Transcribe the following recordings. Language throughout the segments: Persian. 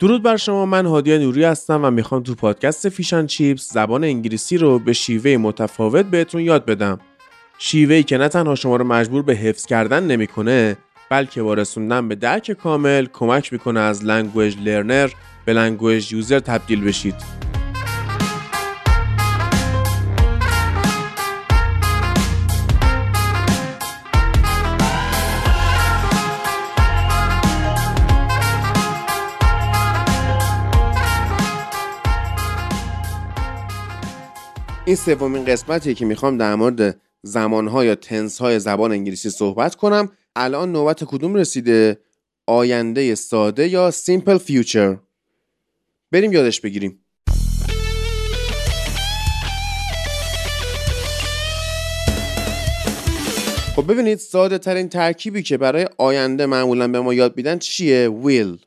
درود بر شما من هادی نوری هستم و می‌خوام تو پادکست Fish and Chips زبان انگلیسی رو به شیوه متفاوت بهتون یاد بدم. شیوهی که نه تنها شما رو مجبور به حفظ کردن نمی‌کنه بلکه با رسوندن به درک کامل کمک می‌کنه از language learner به language user تبدیل بشید. این سومین قسمتیه که می‌خوام در مورد زمانها یا tense زبان انگلیسی صحبت کنم. الان نوبت کدوم رسیده؟ آینده ساده یا simple future بریم یادش بگیریم. خب ببینید ساده ترین ترکیبی که برای آینده معمولا به ما یاد میدن چیه؟ Will.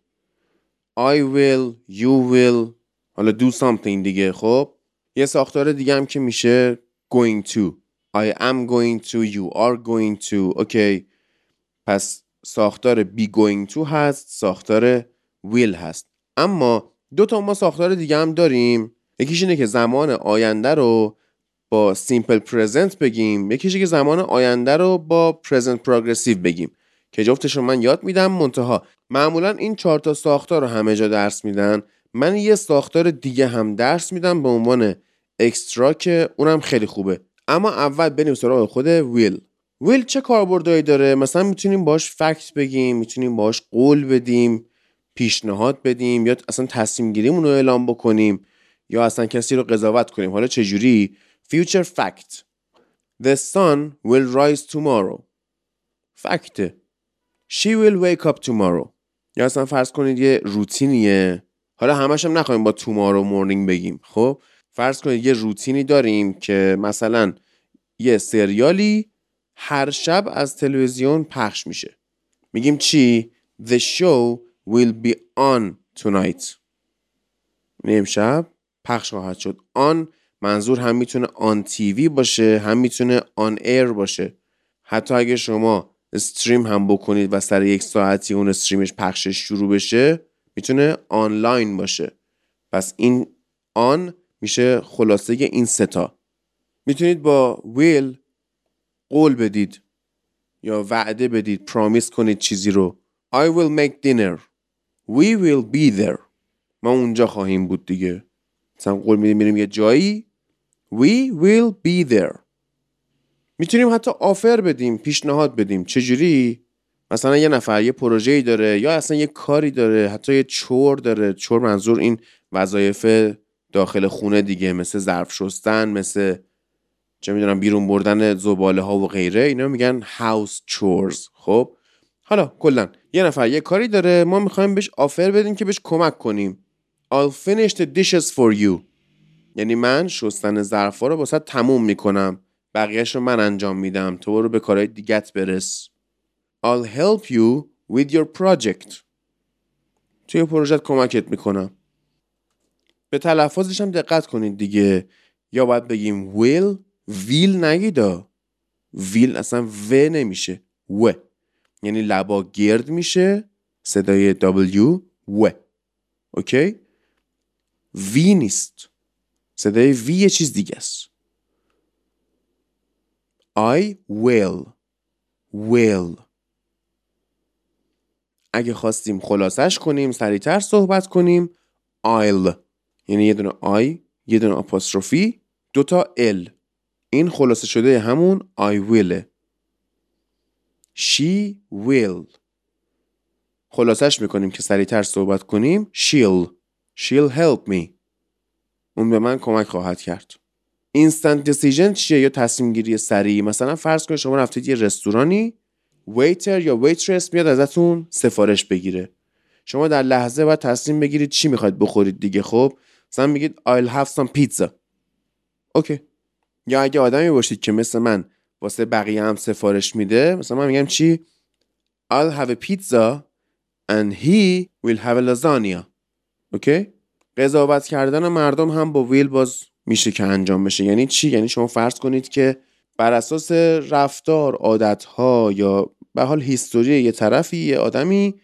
I will you will حالا do something دیگه خب؟ یه ساختار دیگه هم که میشه going to. I am going to you are going to. اوکی پس ساختار be going to هست ساختار will هست. اما دو تا ما ساختار دیگه هم داریم. یکیش اینه که زمان آینده رو با simple present بگیم. یکیش که زمان آینده رو با present progressive بگیم. که جفتش رو من یاد میدم منتها معمولا این چهار تا ساختار رو همه جا درس میدن. من یه ساختار دیگه هم درس میدم به عنوان اکسترا که اونم خیلی خوبه. اما اول بریم سراغ خود ویل. ویل چه کاربردهایی داره؟ مثلا می‌تونیم باش فکت بگیم می‌تونیم باش قول بدیم پیشنهاد بدیم یا اصلا تصمیم گیریمون رو اعلام بکنیم یا اصلا کسی رو قضاوت کنیم. حالا چجوری future fact. The sun will rise tomorrow. فکت she will wake up tomorrow. یا اصلا فرض کنید یه روتینیه. حالا همش هم نخواهیم با tomorrow morning بگیم. خب فرض کنید یه روتینی داریم که مثلا یه سریالی هر شب از تلویزیون پخش میشه. میگیم چی؟ The show will be on tonight. یعنی امشب پخش خواهد شد. آن منظور هم می‌تونه آن تیوی باشه هم می‌تونه آن ایر باشه. حتی اگه شما استریم هم بکنید و سر یک ساعتی اون استریمش پخشش شروع بشه می‌تونه آنلاین باشه. پس این آن میشه خلاصه این ستا می‌تونید با ویل قول بدید یا وعده بدید پرامیس کنید چیزی رو. I will make dinner. We will be there. ما اونجا خواهیم بود دیگه. مثلا قول میدیم میریم یه جایی. We will be there. می‌تونیم حتی آفر بدیم پیشنهاد بدیم. چجوری؟ مثلا یه نفر یه پروژه‌ای داره یا اصلا یه کاری داره حتی یه چور داره. چور منظور این وظایف داخل خونه دیگه مثل ظرف شستن مثل چه می‌دونم بیرون بردن زباله ها و غیره. اینا میگن هاوس چورز خب؟ حالا کلا یه نفر یه کاری داره ما می‌خوایم بهش آفر بدیم که بهش کمک کنیم. I'll finish the dishes for you. یعنی من شستن ظرفا رو واسه تموم می‌کنم. بقیهش رو من انجام میدم. تو رو به کارهای دیگت برس. I'll help you with your project. توی پروژت کمکت می‌کنم. به تلفظش هم دقت کنید دیگه. یا باید بگیم will ویل نگیدا ویل اصلا و نمیشه. و. یعنی لبا گرد میشه. صدای W و. اوکی؟ وی نیست. صدای وی یه چیز دیگه است. I will. Will. اگه خواستیم خلاصش کنیم سریعتر صحبت کنیم. I'll یعنی یه دونه I یه دونه آپاستروفی دوتا L این خلاصه شده همون I will She will خلاصش می‌کنیم که سریعتر صحبت کنیم. She'll She'll help me اون به من کمک خواهد کرد. Instant decision چیه یا تصمیم گیری سریع مثلا فرض کنید شما رفتید یه رستورانی waiter یا waitress میاد ازتون سفارش بگیره. شما در لحظه باید تصمیم بگیرید چی می‌خواید بخورید دیگه. خب مثلا میگید I'll have some pizza. Okay. یا اگه آدمی باشید که مثل من واسه بقیه هم سفارش میده مثلا من میگم چی؟ I'll have a pizza and he will have a lasagna. اوکی؟ قضاوت کردن مردم هم با ویل باز میشه که انجام بشه. یعنی چی؟ یعنی شما فرض کنید که بر اساس رفتار عادت ها یا به حال هیستوری یه طرفی یه آدمی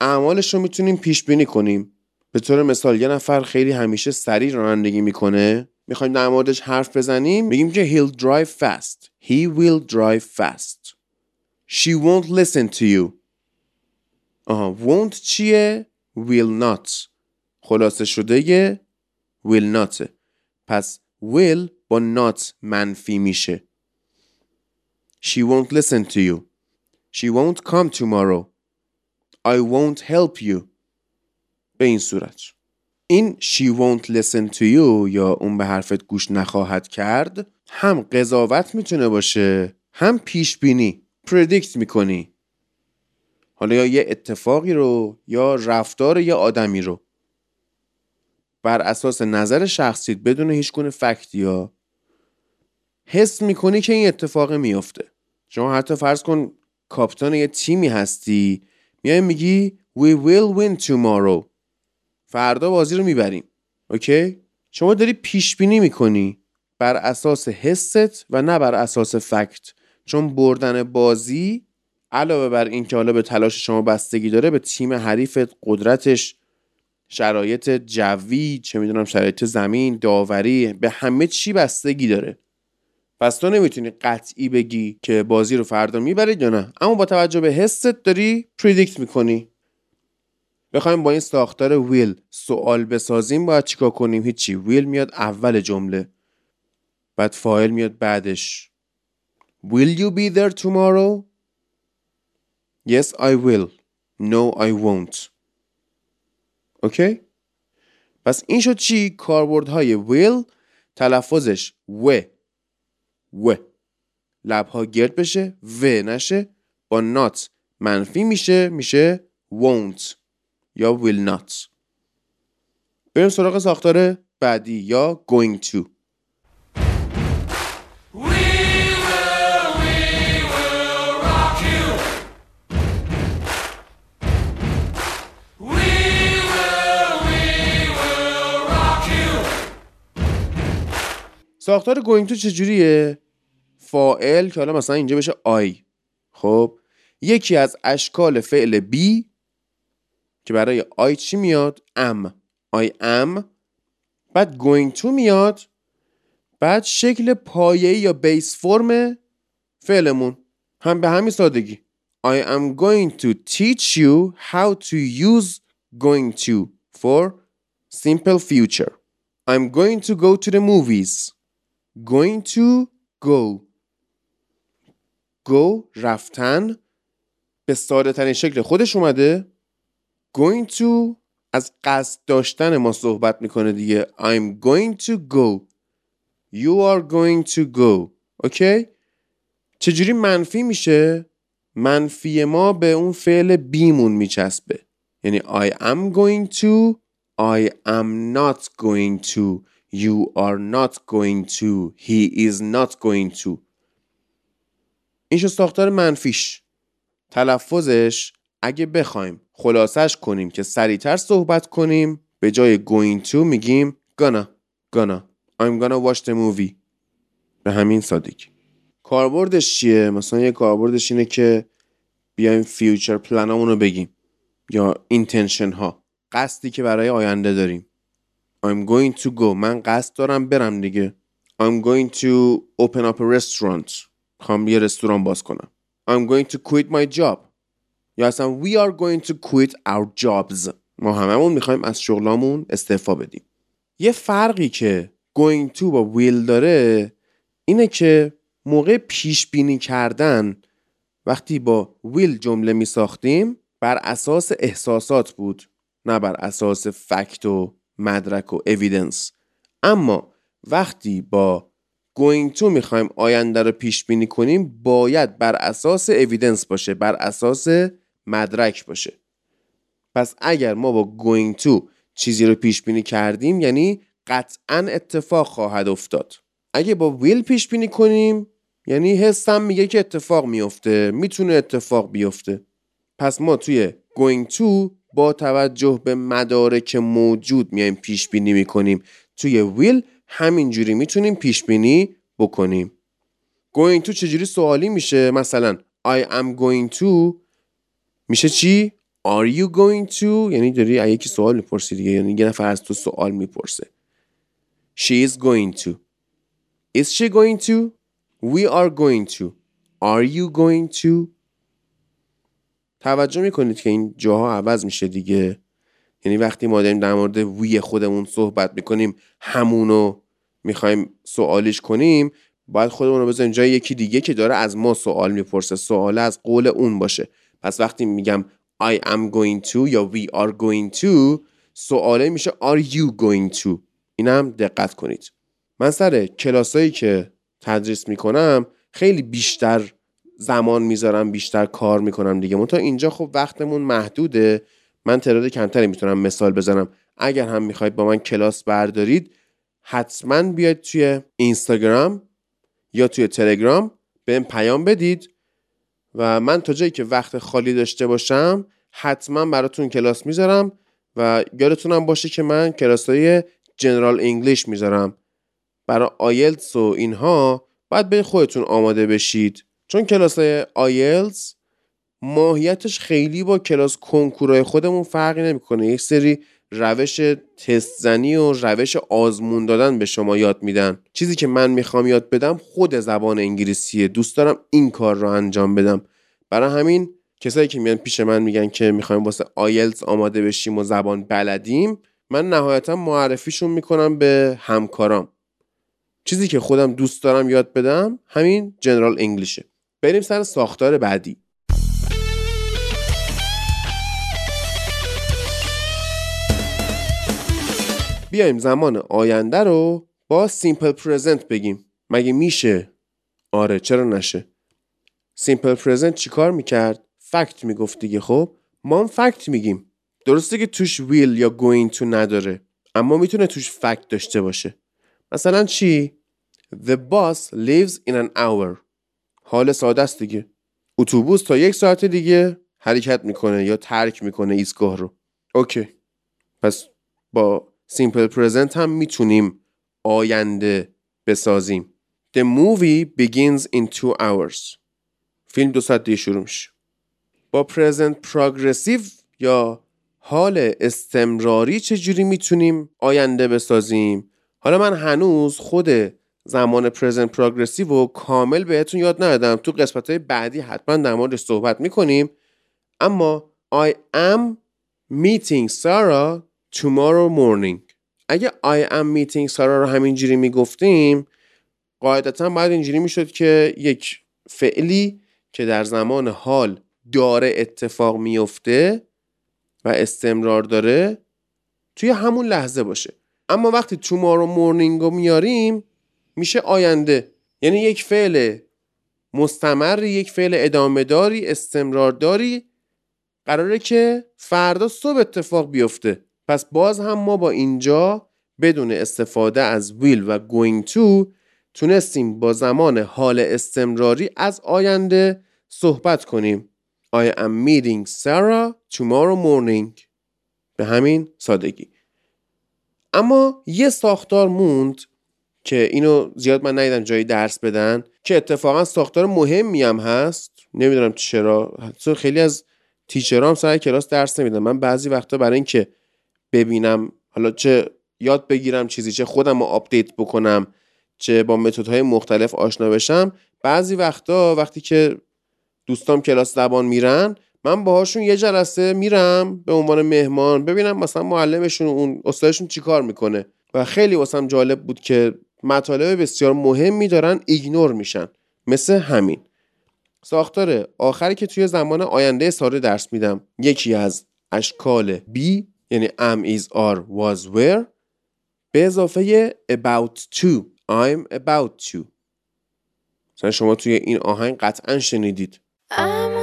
اعمالش رو می‌تونیم پیش بینی کنیم. به طور مثال یه نفر خیلی همیشه سریع رانندگی می‌کنه. می‌خوایم در موردش حرف بزنیم. میگیم که he'll drive fast. He will drive fast. She won't listen to you. آها won't چیه؟ Will not. خلاصه شده یه will not. پس will با not منفی میشه. She won't listen to you. She won't come tomorrow. I won't help you. به این صورت. این she won't listen to you یا اون به حرفت گوش نخواهد کرد هم قضاوت می‌تونه باشه هم پیش بینی پردیکت می‌کنی. حالا یا یه اتفاقی رو یا رفتار یه آدمی رو. بر اساس نظر شخصیت بدون هیچ گونه فکتی یا حس می‌کنی که این اتفاق میافته. شما حتی فرض کن کاپیتان یه تیمی هستی میای میگی we will win tomorrow. فردا بازی رو می‌بریم. اوکی؟ شما داری پیش بینی می‌کنی بر اساس حست و نه بر اساس فکت. چون بردن بازی علاوه بر اینکه حالا به تلاش شما بستگی داره به تیم حریفت قدرتش شرایط جوی چه می‌دونم شرایط زمین داوری به همه چی بستگی داره. پس تو نمی‌تونی قطعی بگی که بازی رو فردا می‌برید یا نه اما با توجه به حست داری پریدیکت می‌کنی بخوایم با این ساختار ویل سوال بسازیم باید چیکار کنیم هیچی ویل میاد اول جمله بعد فایل میاد بعدش Will you be there tomorrow? Yes, I will. No, I won't. اوکی؟ پس این شد چی؟ کاربردهای will تلفظش و و. لبها گرد بشه و نشه. با not منفی میشه میشه won't یا will not. بریم سراغ ساختار بعدی یا going to. ساختار going to چجوریه؟ فائل که حالا مثلا اینجا بشه I. خب یکی از اشکال فعل be که برای I چی میاد؟ am. I am. بعد going to میاد. بعد شکل پایه یا بیس فرم فعلمون. هم به همین سادگی. I am going to teach you how to use going to for simple future. I'm going to go to the movies. Going to go. Go رفتن به ساده ترین شکل خودش اومده. Going to از قصد داشتن ما صحبت می‌کنه دیگه. I'm going to go. You are going to go. اوکی چجوری منفی میشه؟ منفی ما به اون فعل بیمون میچسبه. یعنی I am going to I am not going to. You are not going to He is not going to. این شو ساختار منفیش. تلفظش اگه بخوایم خلاصش کنیم که سریعتر صحبت کنیم به جای going to میگیم gonna gonna. I'm gonna watch the movie. به همین سادگی. کاربردش چیه؟ مثلا یه کاربردش اینه که بیایم future plan امون رو بگیم. یا intention ها قصدی که برای آینده داریم. I'm going to go. من قصد دارم برم دیگه. I'm going to open up a restaurant. می‌خوام یه رستوران باز کنم. I'm going to quit my job. یا اصلا we are going to quit our jobs. ما هممون می‌خوایم از شغلامون استعفا بدیم. یه فرقی که going to با will داره اینه که موقع پیش بینی کردن وقتی با will جمله می ساختیم بر اساس احساسات بود نه بر اساس فکت و مدرک و اویدنس اما وقتی با going to می‌خوایم آینده رو پیش بینی کنیم باید بر اساس اویدنس باشه بر اساس مدرک باشه. پس اگر ما با going to چیزی رو پیش بینی کردیم یعنی قطعا اتفاق خواهد افتاد. اگه با will پیش بینی کنیم یعنی حسم میگه که اتفاق میفته می‌تونه اتفاق بیفته. پس ما توی going to با توجه به مدارک موجود میایم پیش بینی می‌کنیم. توی will همینجوری می‌تونیم پیش بینی بکنیم. Going to چجوری سوالی میشه؟ مثلا I am going to میشه چی؟ Are you going to? یعنی داری یکی سوال می‌پرسی دیگه یعنی یه نفر از تو سوال می‌پرسه. She is going to. Is she going to? We are going to. Are you going to? توجه می‌کنید که این جاها عوض میشه دیگه. یعنی وقتی ما داریم در مورد وی خودمون صحبت می‌کنیم همونو می‌خوایم سوالیش کنیم باید خودمون رو بذاریم جای یکی دیگه که داره از ما سوال می‌پرسه. سوال از قول اون باشه. پس وقتی میگم I am going to یا we are going to سواله میشه are you going to اینم دقت کنید. من سر کلاسایی که تدریس می‌کنم خیلی بیشتر زمان می‌ذارم بیشتر کار می‌کنم دیگه. تا اینجا خب وقتمون محدوده. من تعداد کمتری می‌تونم مثال بزنم. اگر هم می‌خواید با من کلاس بردارید حتما بیاید توی اینستاگرام یا توی تلگرام بهم پیام بدید و من تا جایی که وقت خالی داشته باشم حتما براتون کلاس می‌ذارم و یادتونم باشه که من کلاس های General English می‌ذارم. برای آیلتس و اینها باید به خودتون آماده بشید. چون کلاس آیلتس ماهیتش خیلی با کلاس کنکورای خودمون فرقی نمی‌کنه. یک سری روش تست زنی و روش آزمون دادن به شما یاد میدن. چیزی که من می‌خوام یاد بدم خود زبان انگلیسیه. دوست دارم این کار رو انجام بدم. برای همین کسایی که میان پیش من میگن که می‌خوایم واسه آیلتس آماده بشیم و زبان بلدیم من نهایتا معرفیشون می‌کنم به همکارام. چیزی که خودم دوست دارم یاد بدم همین جنرال انگلیشه. بریم سر ساختار بعدی. بیایم زمان آینده رو با سیمپل پرزنت بگیم. مگه میشه؟ آره چرا نشه؟ simple present چیکار می‌کرد؟ fact می‌گفت دیگه خب؟ ما هم fact میگیم. درسته که توش will یا going to نداره اما می‌تونه توش fact داشته باشه. مثلا چی؟ The bus leaves in an hour. حال ساده است دیگه. اتوبوس تا یک ساعت دیگه حرکت می‌کنه یا ترک می‌کنه ایستگاه رو. OK. پس با سیمپل پرزنت هم می‌تونیم آینده بسازیم. The movie begins in two hours. فیلم دو ساعت دیگه شروع میشه. با پرزنت پروگرسیو یا حال استمراری چجوری می‌تونیم آینده بسازیم؟ حالا من هنوز خود زمان پرزنت پروگرسیو و کامل بهتون یاد ندادم. تو قسمت های بعدی حتما در موردش صحبت می‌کنیم. اما I am meeting Sarah tomorrow morning. اگه I am meeting Sarah رو همینجوری می‌گفتیم قاعدتا باید اینجوری می‌شد که یک فعلی که در زمان حال داره اتفاق میفته و استمرار داره توی همون لحظه باشه. اما وقتی tomorrow morning رو میاریم میشه آینده. یعنی یک فعل مستمر یک فعل ادامه داری استمرار داری. قراره که فردا صبح اتفاق بیفته. پس باز هم ما با اینجا بدون استفاده از ویل و going to تونستیم با زمان حال استمراری از آینده صحبت کنیم. I am meeting Sarah tomorrow morning. به همین سادگی. اما یه ساختار موند. که اینو زیاد من ندیدم جایی درس بدن که اتفاقا ساختار مهمی هم هست. نمی‌دونم چرا. خیلی از teacher ام سر کلاس درس نمیدن. من بعضی وقتا برای اینکه ببینم حالا چه یاد بگیرم چیزی چه خودم رو update بکنم چه با متدهای مختلف آشنا بشم بعضی وقتا وقتی که دوستام کلاس زبان میرن من باهاشون یه جلسه میرم به عنوان مهمان ببینم مثلا معلمشون اون استادشون چیکار می‌کنه. و خیلی واسم جالب بود که مطالب بسیار مهمی دارن ایگنور میشن. مثل همین. ساختار آخری که توی زمان آینده ساره درس میدم یکی از اشکال B یعنی am is are was were به اضافه about to I'm about to. مثلا شما توی این آهنگ قطعا شنیدید. I'm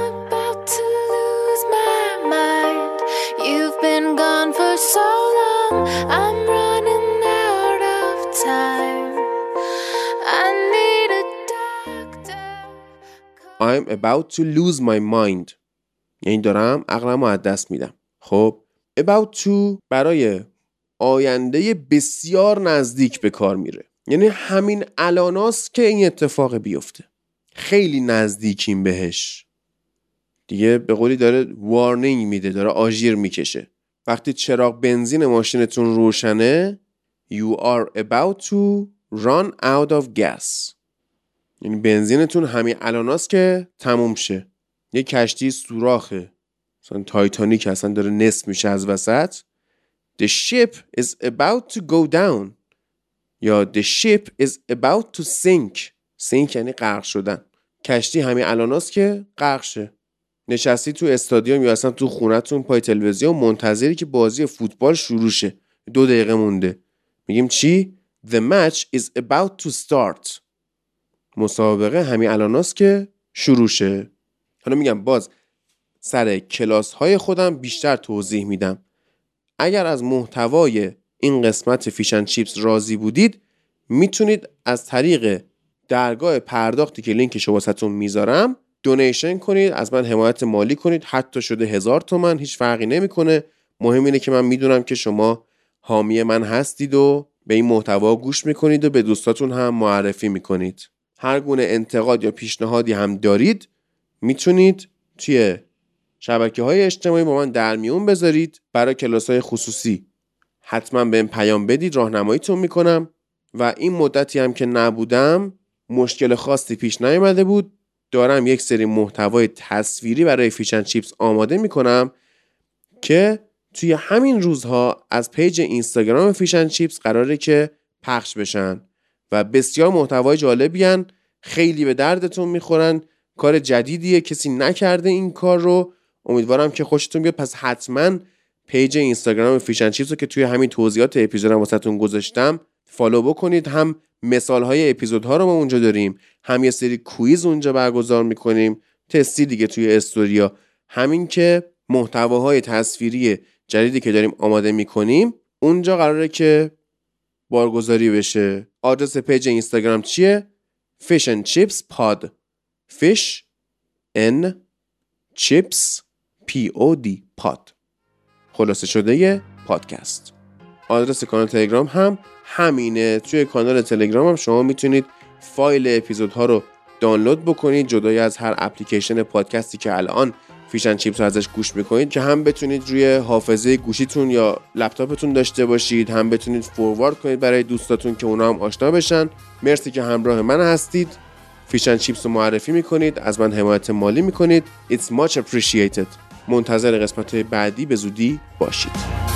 I'm about to lose my mind. یعنی دارم عقلم رو از دست میدم. خب about to برای آینده بسیار نزدیک به کار میره. یعنی همین الاناست که این اتفاق بیفته. خیلی نزدیکیم بهش. دیگه به قولی داره وارنینگ میده داره آژیر می‌کشه. وقتی چراغ بنزین ماشینتون روشنه you are about to run out of gas. یعنی بنزینتون همین الاناست که تموم شه. یه کشتی سوراخه. مثلا تایتانیک اصلا داره نصف میشه از وسط. The ship is about to go down. یا The ship is about to sink. Sink یعنی غرق شدن. کشتی همین الاناست که غرق شه. نشستی تو استادیوم یا اصلا تو خونتون پای تلویزیون منتظری که بازی فوتبال شروع شه. دو دقیقه مونده. میگیم چی؟ The match is about to start. مسابقه همین الاناست که شروع شه حالا میگم باز سر کلاس های خودم بیشتر توضیح میدم. اگر از محتوای این قسمت فیشن چیپس راضی بودید می‌تونید از طریق درگاه پرداختی که لینکش واسهتون می‌ذارم دونیشن کنید از من حمایت مالی کنید. حتی شده هزار تومن هیچ فرقی نمی‌کنه. مهم اینه که من می‌دونم که شما حامی من هستید و به این محتوا گوش می‌کنید و به دوستاتون هم معرفی می‌کنید. هر گونه انتقاد یا پیشنهادی هم دارید می‌تونید توی شبکه های اجتماعی با من در میون بذارید برای کلاس های خصوصی. حتما به این پیام بدید راهنماییتون می‌کنم و این مدتی هم که نبودم مشکل خاصی پیش نیامده بود. دارم یک سری محتوای تصویری برای فیشن چیپس آماده می‌کنم که توی همین روزها از page اینستاگرام Fish and Chips قراره که پخش بشن. و بسیار محتوای جالبی خیلی به دردتون می‌خورن. کار جدیدیه. کسی نکرده این کار رو. امیدوارم که خوشتون بیاد. پس حتما page اینستاگرام Fish and Chips رو که توی همین توضیحات اپیزودم واسهتون گذاشتم follow بکنید. هم مثال های اپیزودها رو ما اونجا داریم. هم یه سری quiz اونجا برگزار می‌کنیم. تستی دیگه توی استوریا. همین که محتواهای تصویری جدیدی که داریم آماده می‌کنیم اونجا قراره که بارگذاری بشه. آدرس پیج اینستاگرام چیه؟ Fish and chips pod. Fish n chips p o d pod. خلاصه شده یه پادکست. آدرس کانال تلگرام هم همینه. توی کانال تلگرام هم شما می‌تونید فایل اپیزودها رو دانلود بکنید. جدای از هر اپلیکیشن پادکستی که الان Fish and Chips رو ازش گوش می‌کنید که هم بتونید روی حافظه گوشیتون یا لپتاپتون داشته باشید هم بتونید forward کنید برای دوستاتون که اونا هم آشنا بشن. مرسی که همراه من هستید. Fish and Chips رو معرفی می‌کنید از من حمایت مالی می‌کنید. It's much appreciated. منتظر قسمت بعدی به زودی باشید.